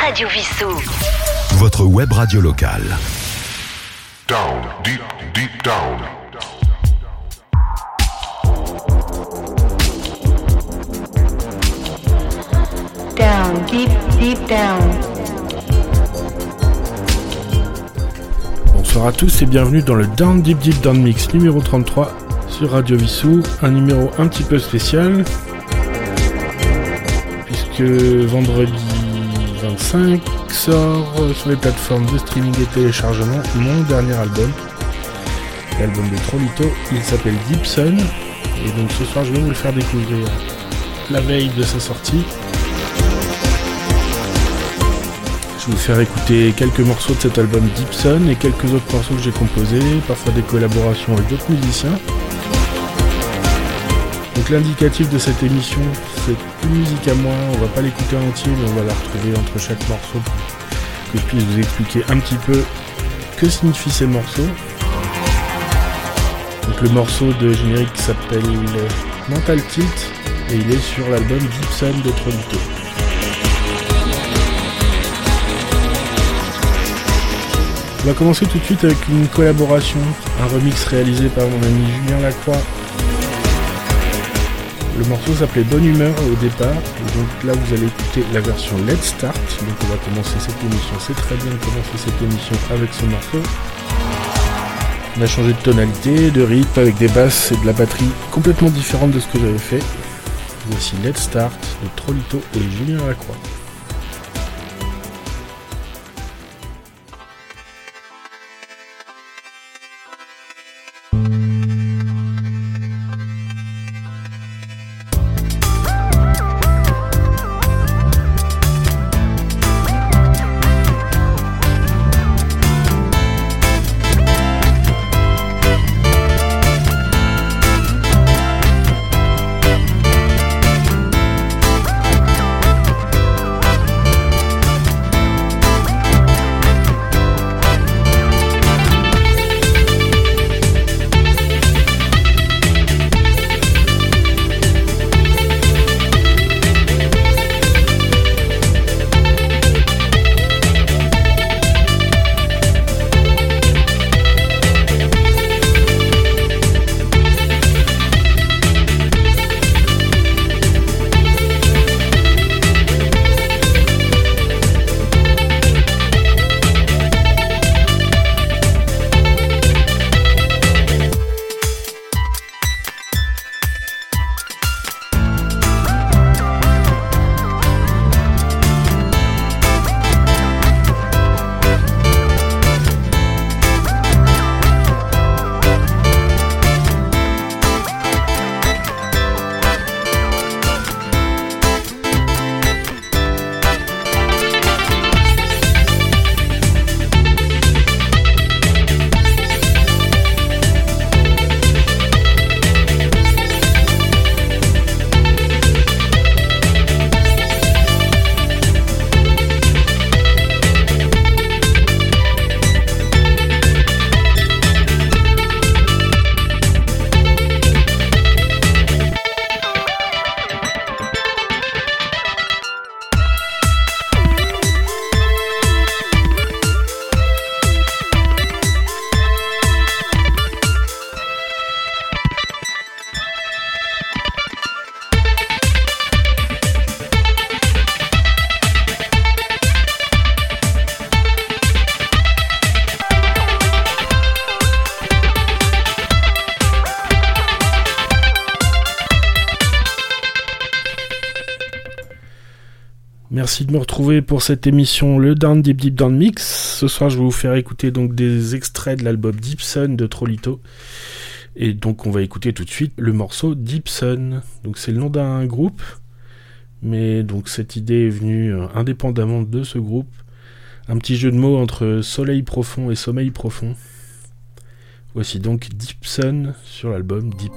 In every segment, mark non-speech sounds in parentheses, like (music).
Radio Vissou. Votre web radio locale. Down, deep, deep down. Down, deep, deep down. Bonsoir à tous et bienvenue dans le Down Deep Deep Down Mix numéro 33 sur Radio Vissou, un numéro un petit peu spécial puisque vendredi 25 sort sur les plateformes de streaming et téléchargement mon dernier album, l'album de Trolito, il s'appelle Sun et donc ce soir je vais vous le faire découvrir la veille de sa sortie. Je vais vous faire écouter quelques morceaux de cet album Sun et quelques autres morceaux que j'ai composés, parfois des collaborations avec d'autres musiciens. Donc l'indicatif de cette émission, c'est une musique à moi, on va pas l'écouter en entier, mais on va la retrouver entre chaque morceau pour que je puisse vous expliquer un petit peu que signifient ces morceaux. Donc le morceau de générique s'appelle Mental Tilt et il est sur l'album Sun de Trolito. On va commencer tout de suite avec une collaboration, un remix réalisé par mon ami Julien Lacroix. Le morceau s'appelait Bonne Humeur au départ, donc là vous allez écouter la version Let's Start. Donc on va commencer cette émission, c'est très bien de commencer cette émission avec ce morceau. On a changé de tonalité, de rythme avec des basses et de la batterie complètement différentes de ce que j'avais fait. Voici Let's Start de Trolito et Julien Lacroix. De me retrouver pour cette émission Le Down Deep Deep Down Mix. Ce soir, je vais vous faire écouter donc des extraits de l'album Deep de Trolito. Et donc, on va écouter tout de suite le morceau Deep. Donc, c'est le nom d'un groupe. Mais donc, cette idée est venue euh, indépendamment de ce groupe. Un petit jeu de mots entre soleil profond et sommeil profond. Voici donc Deep sur l'album Deep.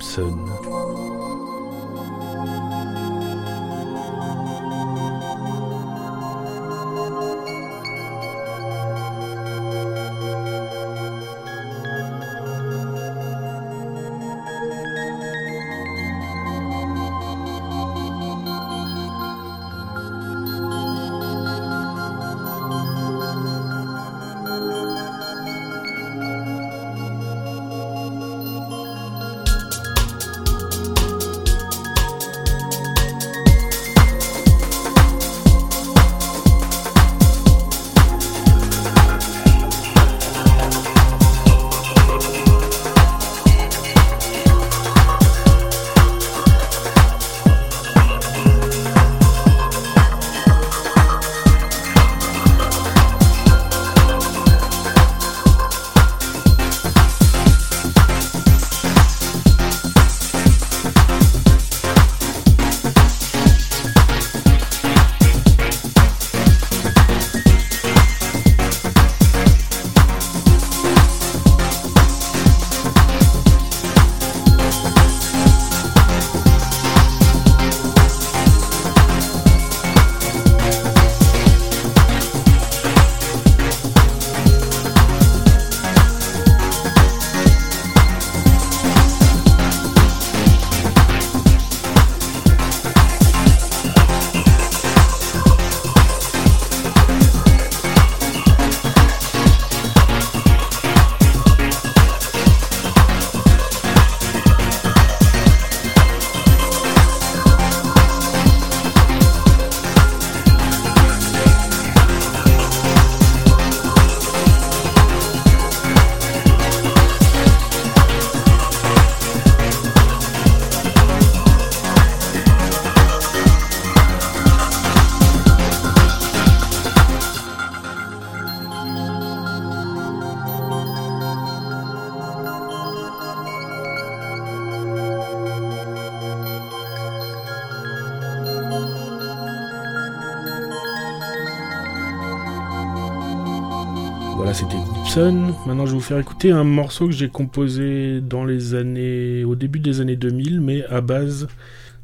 Maintenant, je vais vous faire écouter un morceau que j'ai composé dans les années, au début des années 2000, mais à base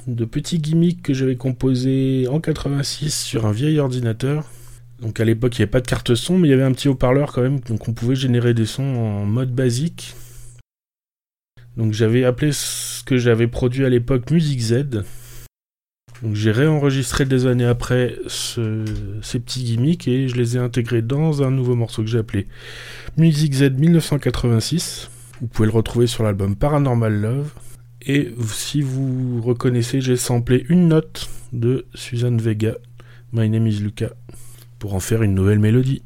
de petits gimmicks que j'avais composés en 86 sur un vieil ordinateur. Donc à l'époque, il n'y avait pas de carte son, mais il y avait un petit haut-parleur quand même, donc on pouvait générer des sons en mode basique. Donc j'avais appelé ce que j'avais produit à l'époque Music Z. Donc j'ai réenregistré des années après ces petits gimmicks et je les ai intégrés dans un nouveau morceau que j'ai appelé Music Z 1986. Vous pouvez le retrouver sur l'album Paranormal Love. Et si vous reconnaissez, j'ai samplé une note de Suzanne Vega, My Name is Luca, pour en faire une nouvelle mélodie.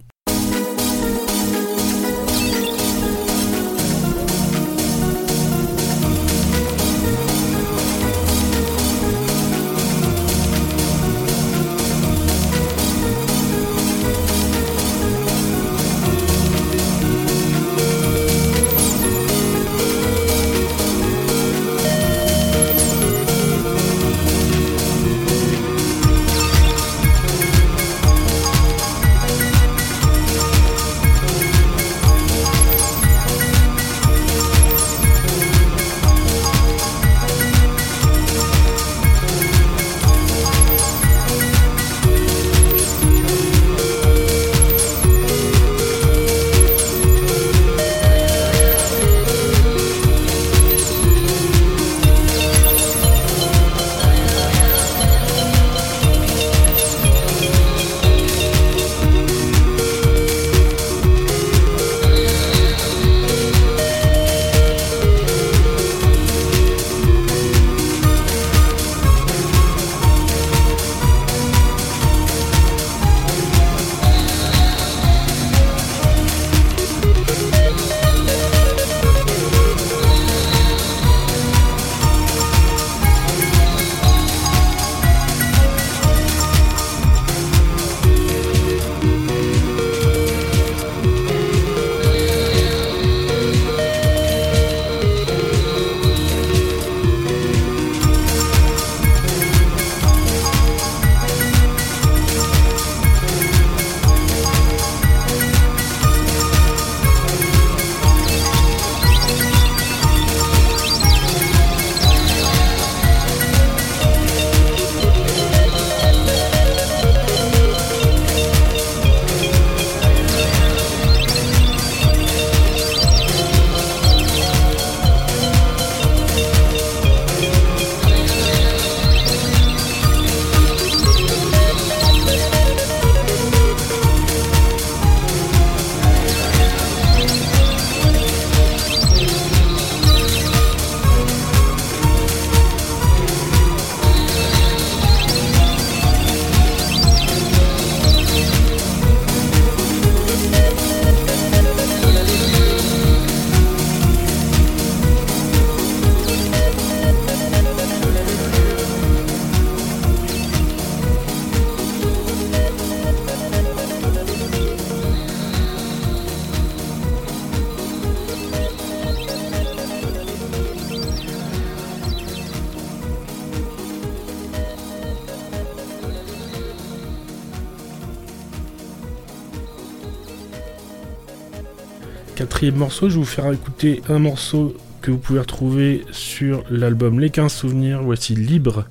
Quatrième morceau, je vais vous faire écouter un morceau que vous pouvez retrouver sur l'album Les 15 souvenirs. Voici Libre,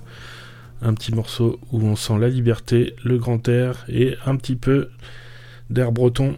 un petit morceau où on sent la liberté, le grand air et un petit peu d'air breton.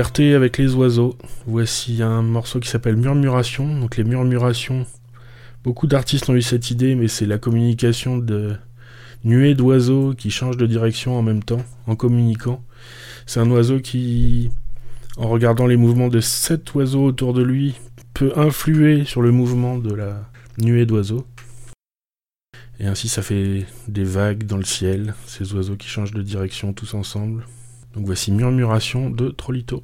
Avec les oiseaux. Voici un morceau qui s'appelle Murmuration. Donc les murmurations, beaucoup d'artistes ont eu cette idée, mais c'est la communication de nuées d'oiseaux qui changent de direction en même temps, en communiquant. C'est un oiseau qui, en regardant les mouvements de sept oiseaux autour de lui, peut influer sur le mouvement de la nuée d'oiseaux. Et ainsi ça fait des vagues dans le ciel, ces oiseaux qui changent de direction tous ensemble. Donc voici Murmuration de Trollito.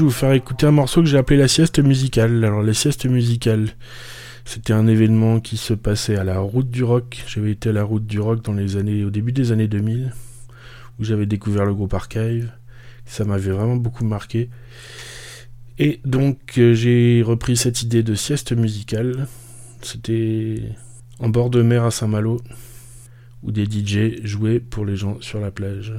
Je vous faire écouter un morceau que j'ai appelé la sieste musicale. Alors, la sieste musicale, c'était un événement qui se passait à la Route du Rock. J'avais été à la Route du Rock dans les années, au début des années 2000, où j'avais découvert le groupe Archive. Ça m'avait vraiment beaucoup marqué. Et donc, euh, j'ai repris cette idée de sieste musicale. C'était en bord de mer à Saint-Malo, où des DJ jouaient pour les gens sur la plage.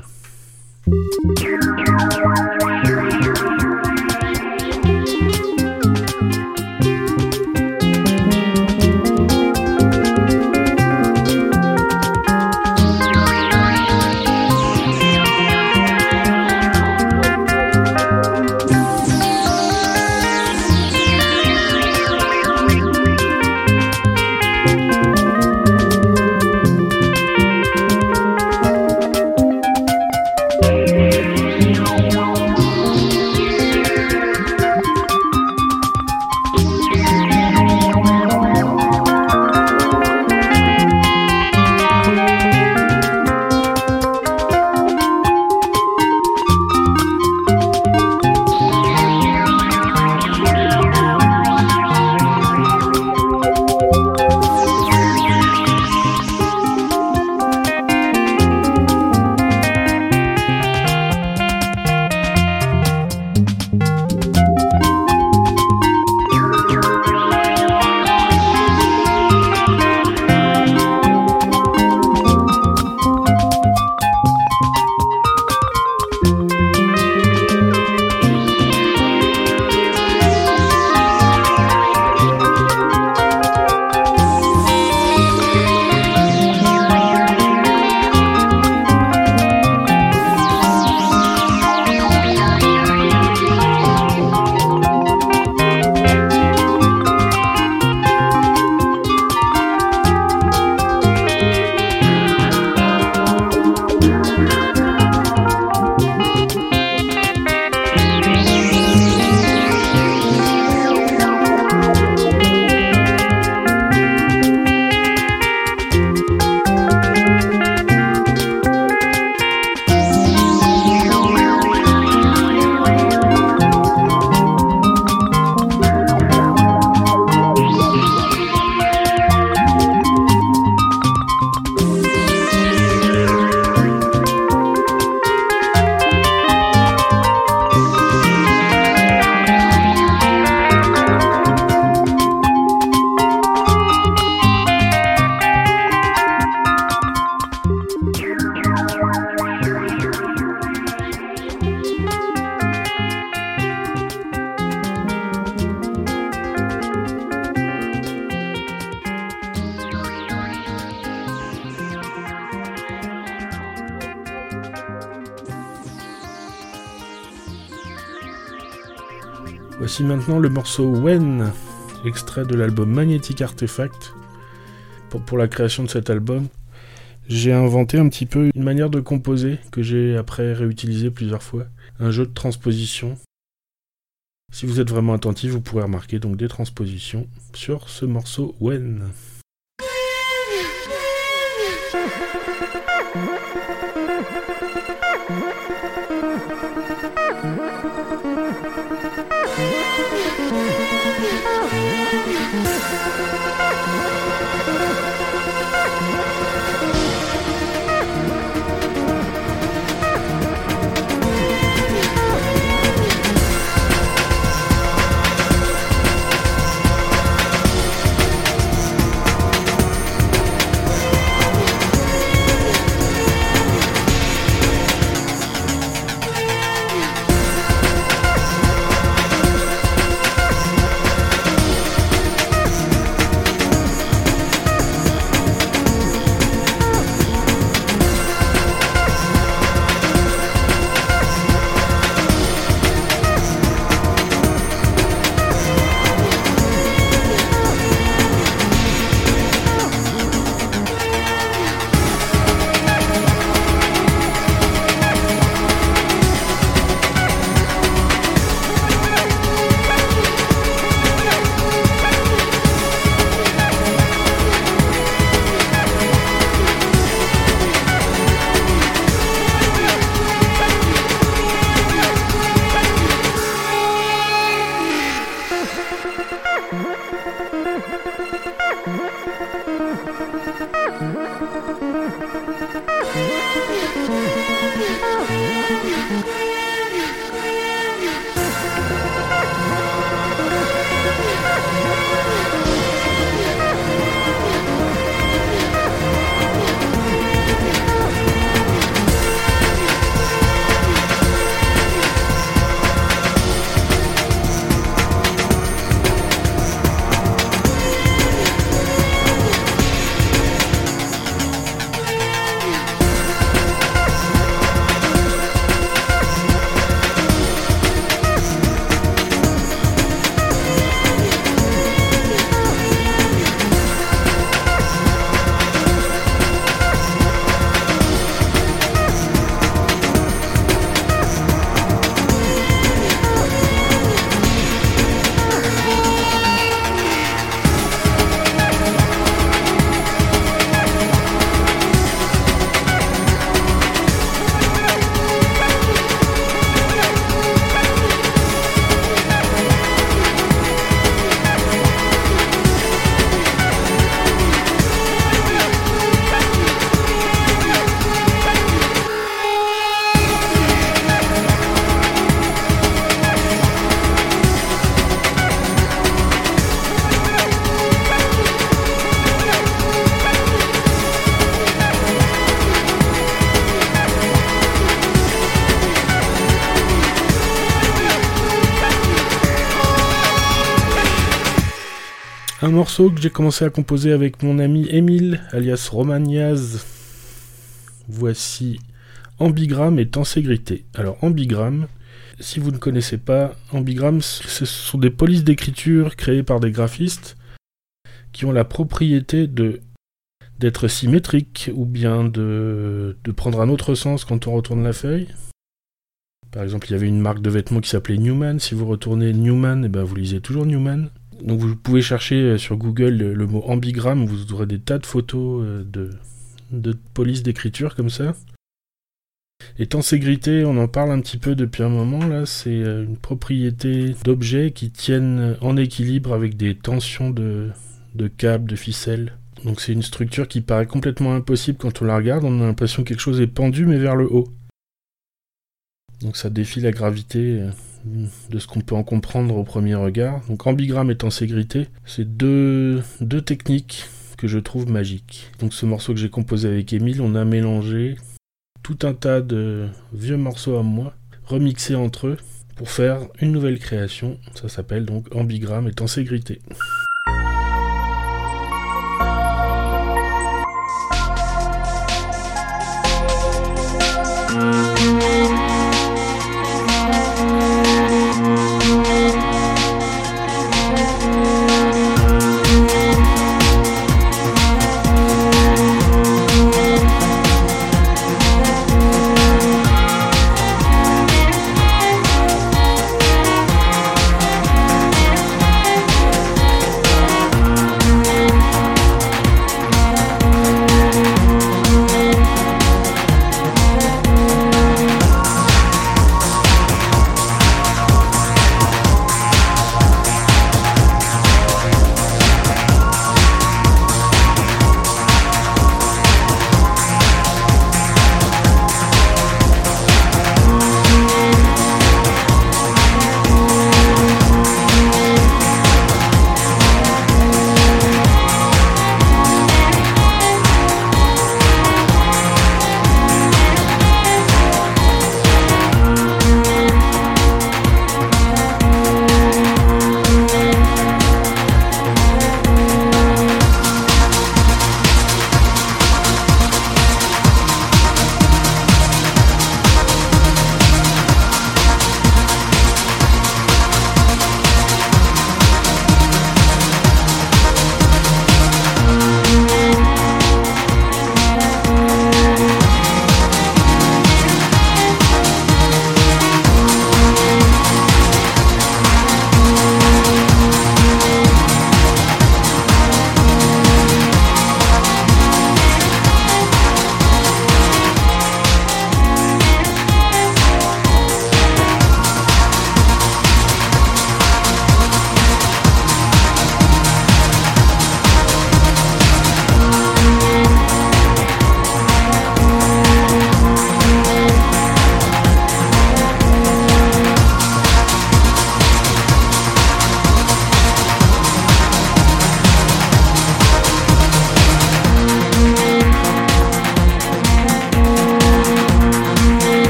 maintenant le morceau When, extrait de l'album Magnetic Artifact. Pour, pour, la création de cet album, j'ai inventé un petit peu une manière de composer que j'ai après réutilisé plusieurs fois. Un jeu de transposition. Si vous êtes vraiment attentif, vous pourrez remarquer donc des transpositions sur ce morceau When. (laughs) morceau que j'ai commencé à composer avec mon ami Émile, alias Romaniaz. Voici Ambigramme et Tenségrité. Alors, Ambigramme, si vous ne connaissez pas, Ambigramme, ce sont des polices d'écriture créées par des graphistes qui ont la propriété de d'être symétriques ou bien de, de prendre un autre sens quand on retourne la feuille. Par exemple, il y avait une marque de vêtements qui s'appelait Newman. Si vous retournez Newman, eh ben vous lisez toujours Newman. Donc vous pouvez chercher euh, sur Google le, mot ambigramme, vous aurez des tas de photos euh, de, de police d'écriture comme ça. Et tenségrité, on en parle un petit peu depuis un moment là, c'est euh, une propriété d'objets qui tiennent en équilibre avec des tensions de, de câbles, de ficelles. Donc c'est une structure qui paraît complètement impossible quand on la regarde, on a l'impression que quelque chose est pendu mais vers le haut. Donc ça défie la gravité de ce qu'on peut en comprendre au premier regard. Donc ambigramme et tenségrité, c'est deux, techniques que je trouve magiques. Donc ce morceau que j'ai composé avec Emile, on a mélangé tout un tas de vieux morceaux à moi, remixés entre eux, pour faire une nouvelle création. Ça s'appelle donc ambigramme et tenségrité.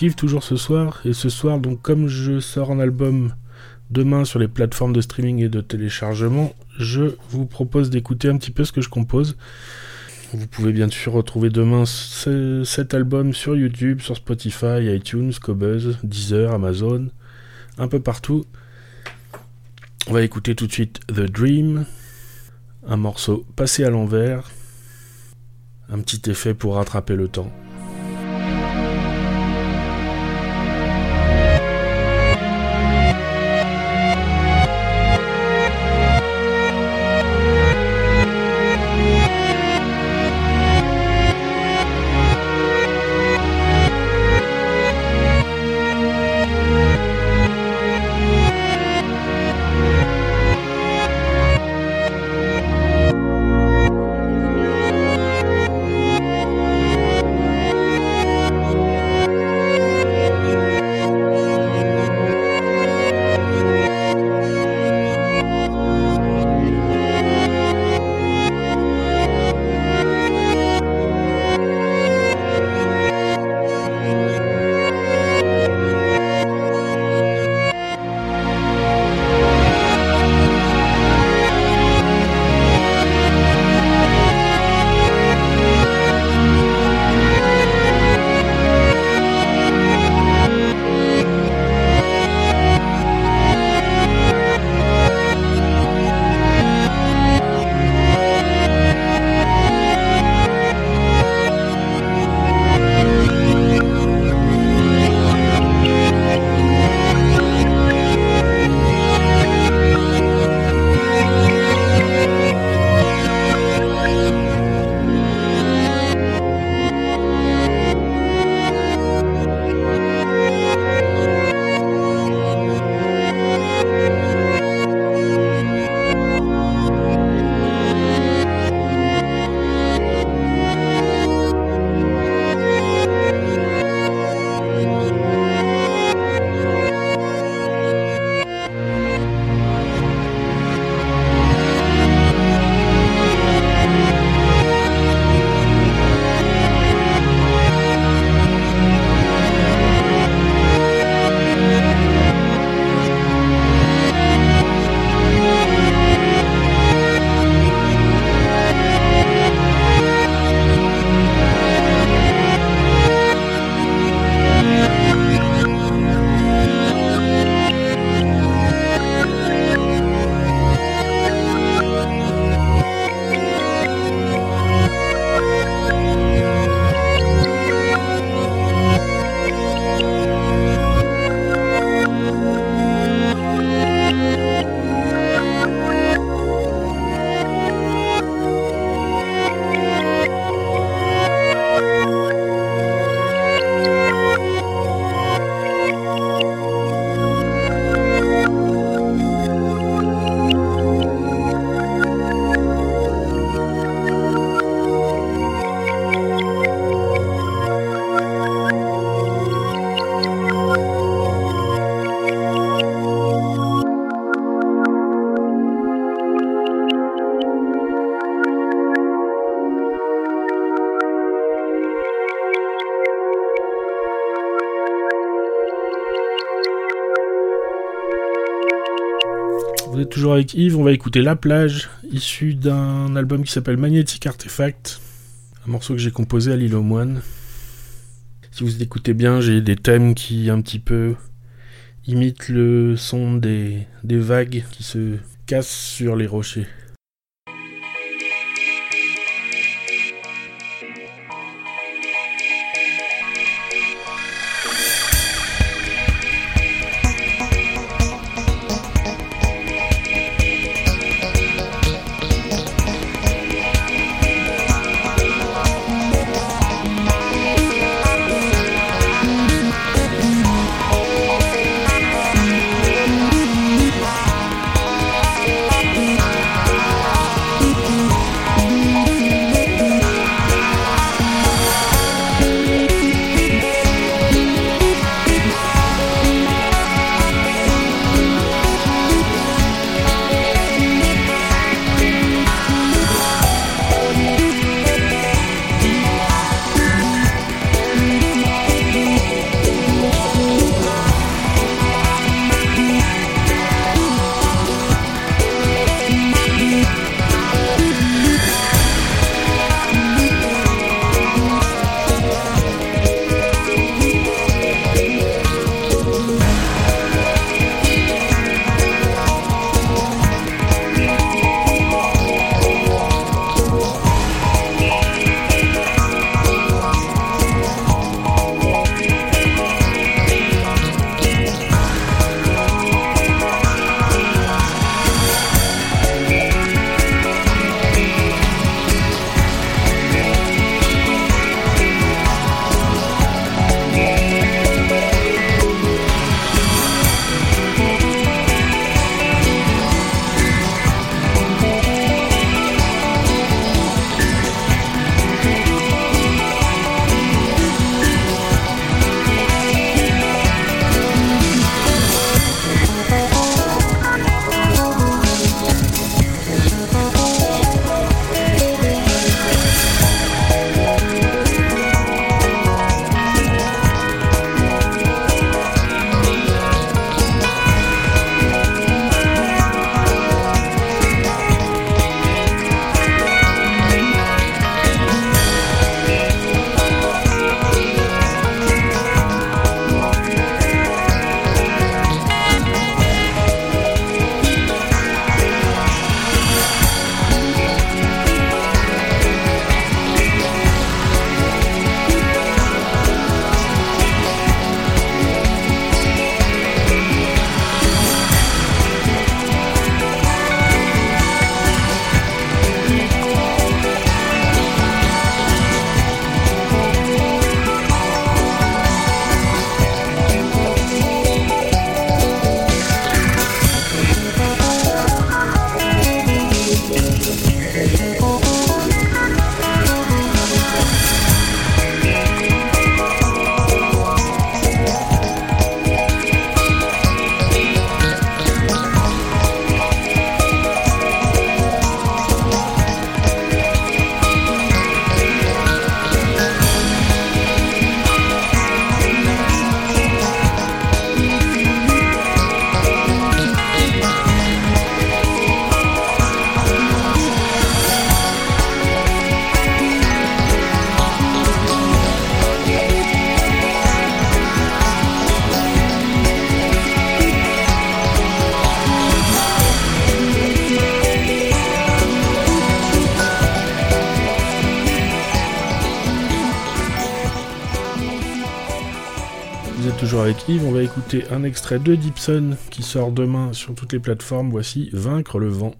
Yves toujours ce soir. Et ce soir, donc comme je sors un album demain sur les plateformes de streaming et de téléchargement, je vous propose d'écouter un petit peu ce que je compose. Vous pouvez bien sûr retrouver demain ce- cet album sur YouTube, sur Spotify, iTunes, Cobuzz, Deezer, Amazon, un peu partout. On va écouter tout de suite The Dream, un morceau passé à l'envers, un petit effet pour rattraper le temps. Avec Yves, on va écouter La plage, issu d'un album qui s'appelle Magnetic Artifact, un morceau que j'ai composé à l'île aux moines. Si vous écoutez bien, j'ai des thèmes qui un petit peu imitent le son des vagues qui se cassent sur les rochers. On va écouter un extrait de Gibson qui sort demain sur toutes les plateformes. Voici Vaincre le vent.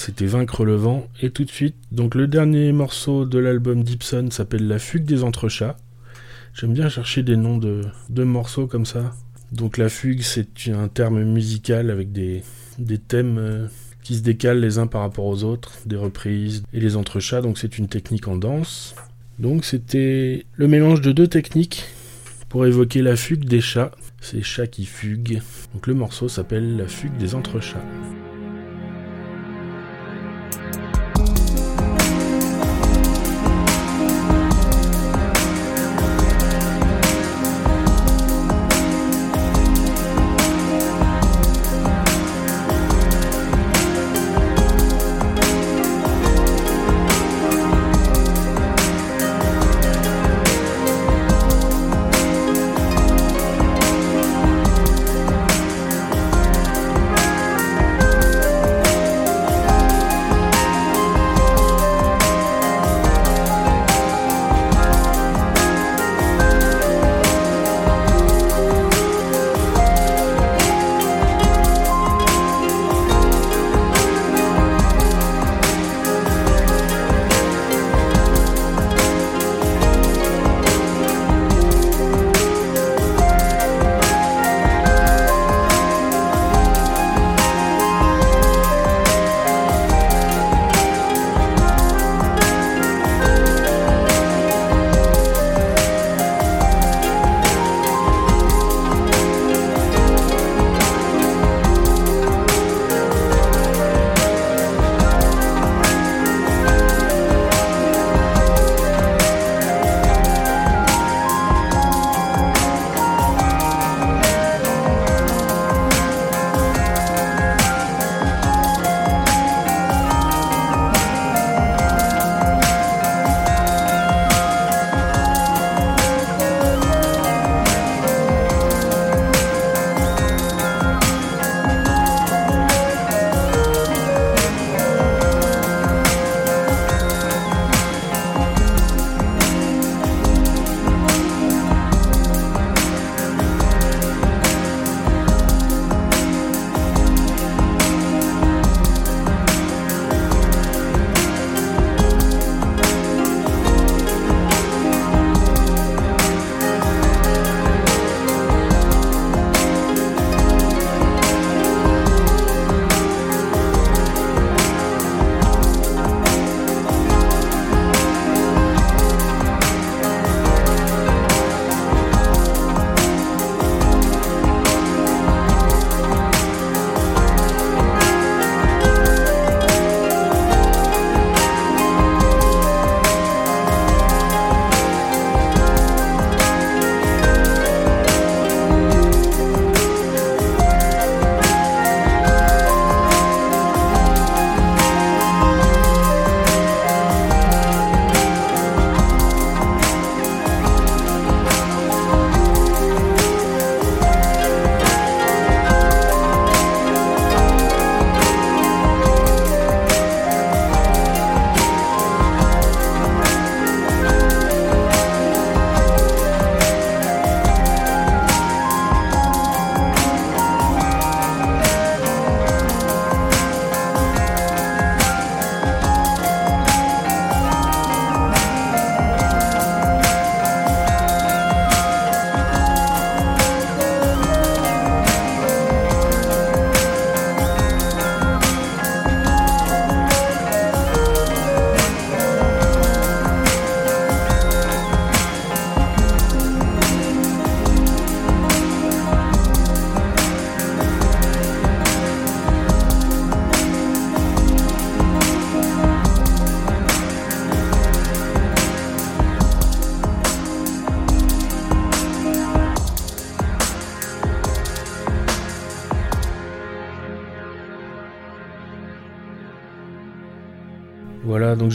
C'était Vaincre le vent. Et tout de suite, donc le dernier morceau de l'album Gibson s'appelle La fugue des entrechats. J'aime bien chercher des noms de, de, morceaux comme ça. Donc la fugue, c'est un terme musical avec des, des thèmes euh, qui se décalent les uns par rapport aux autres, des reprises et les entrechats. Donc c'est une technique en danse. Donc c'était le mélange de deux techniques pour évoquer la fugue des chats. Ces chats qui fuguent. Donc le morceau s'appelle La fugue des entrechats.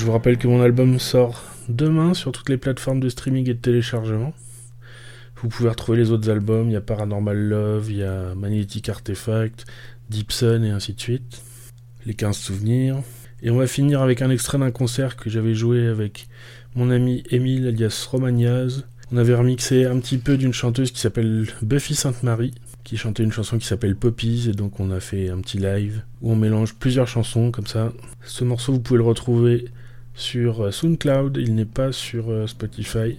Je vous rappelle que mon album sort demain sur toutes les plateformes de streaming et de téléchargement. Vous pouvez retrouver les autres albums, il y a Paranormal Love, il y a Magnetic Artifact, Deepson et ainsi de suite. Les 15 souvenirs. Et on va finir avec un extrait d'un concert que j'avais joué avec mon ami Emile alias Romaniaz. On avait remixé un petit peu d'une chanteuse qui s'appelle Buffy Sainte-Marie, qui chantait une chanson qui s'appelle Poppies, et donc on a fait un petit live où on mélange plusieurs chansons comme ça. Ce morceau, vous pouvez le retrouver sur SoundCloud, il n'est pas sur euh, Spotify.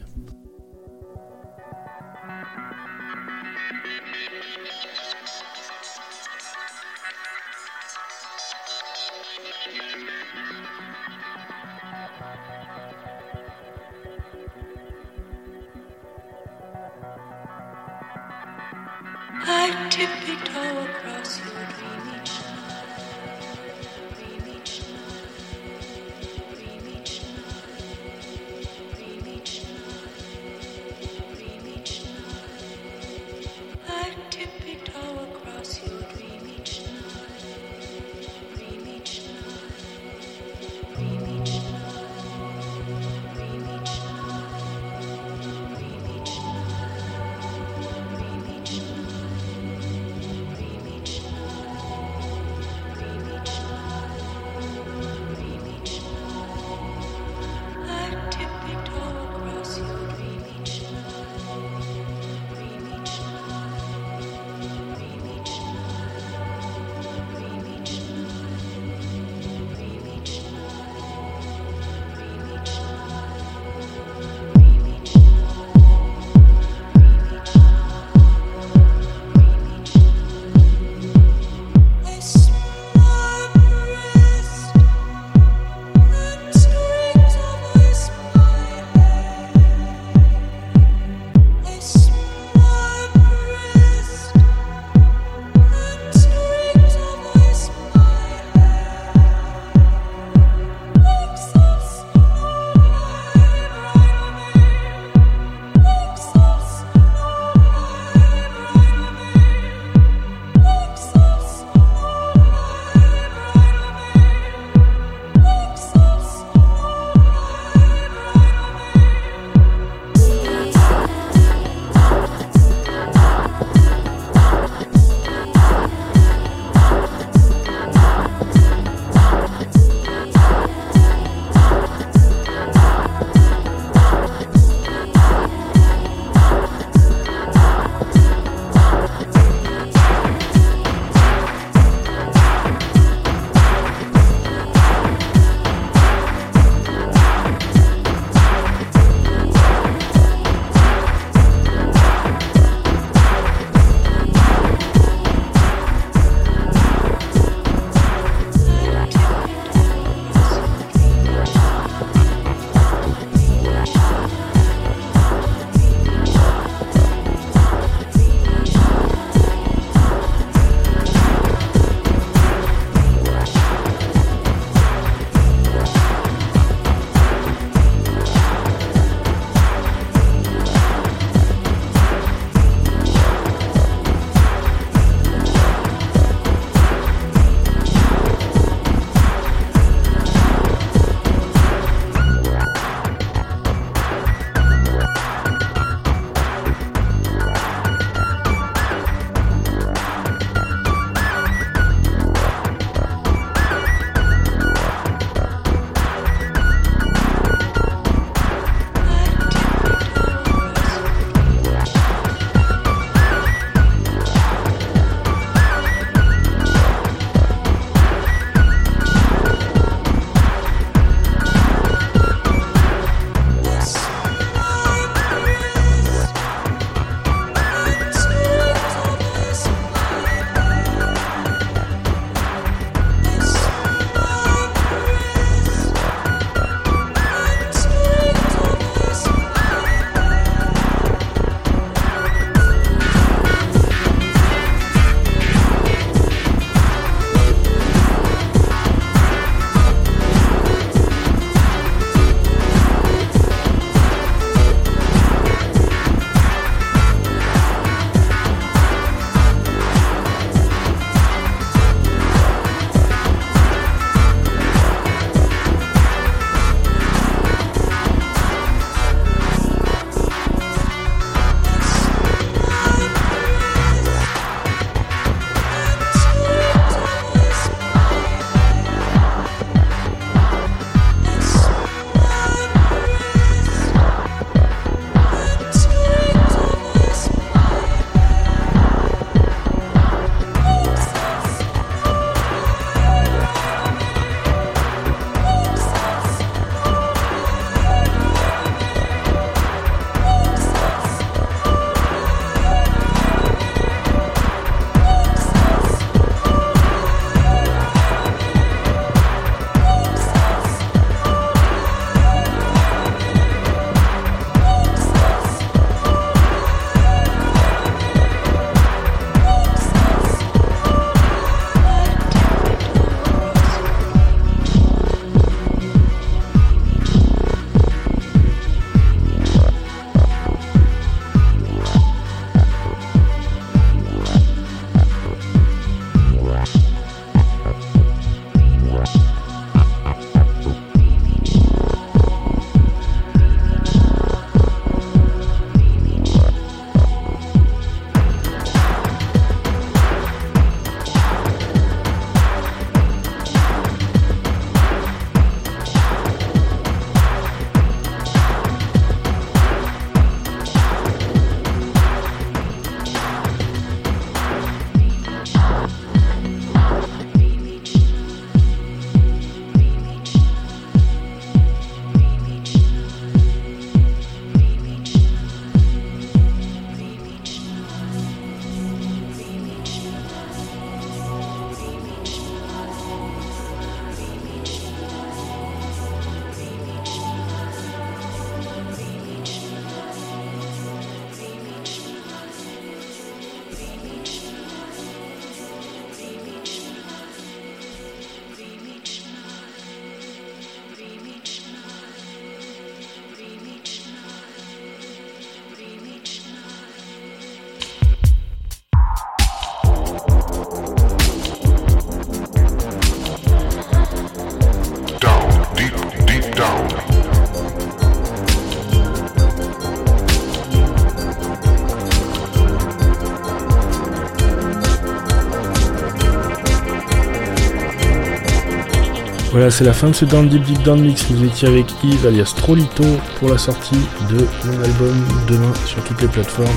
C'est la fin de ce Down Deep Deep Down Mix. Vous étiez avec Yves alias Trolito pour la sortie de mon album demain sur toutes les plateformes.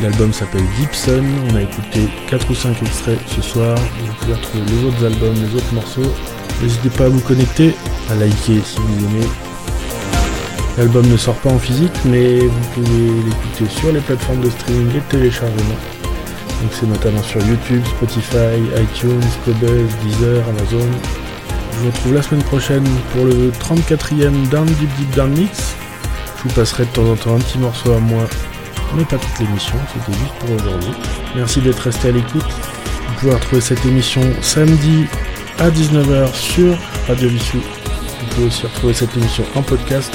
L'album s'appelle Sun. On a écouté 4 ou 5 extraits ce soir. Vous pouvez retrouver les autres albums, les autres morceaux. N'hésitez pas à vous connecter, à liker si vous aimez. L'album ne sort pas en physique, mais vous pouvez l'écouter sur les plateformes de streaming et de téléchargement. Donc c'est notamment sur YouTube, Spotify, iTunes, Cobuzz, Deezer, Amazon. Vous retrouve la semaine prochaine pour le 34e Down Deep Deep Down Mix. Je vous passerai de temps en temps un petit morceau à moi, mais pas toute l'émission, c'était juste pour aujourd'hui. Merci d'être resté à l'écoute. Vous pouvez retrouver cette émission samedi à 19h sur Radio Vissou. Vous pouvez aussi retrouver cette émission en podcast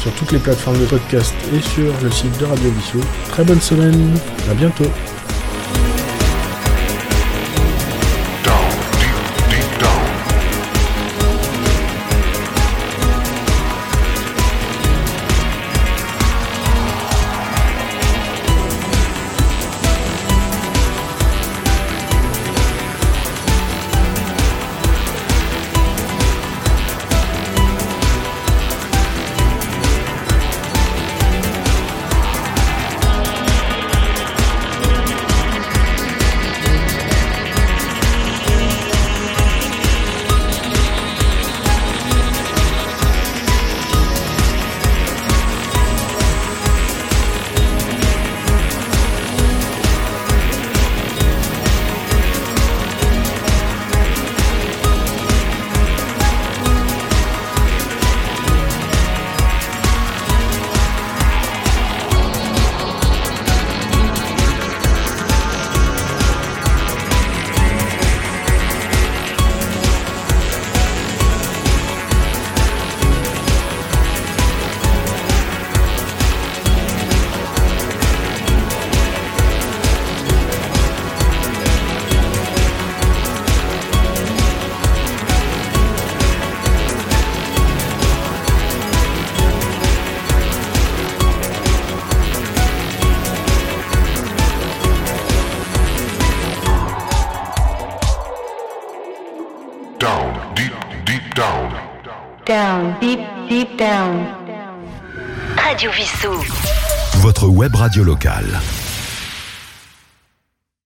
sur toutes les plateformes de podcast et sur le site de Radio Vissou. Très bonne semaine, à bientôt.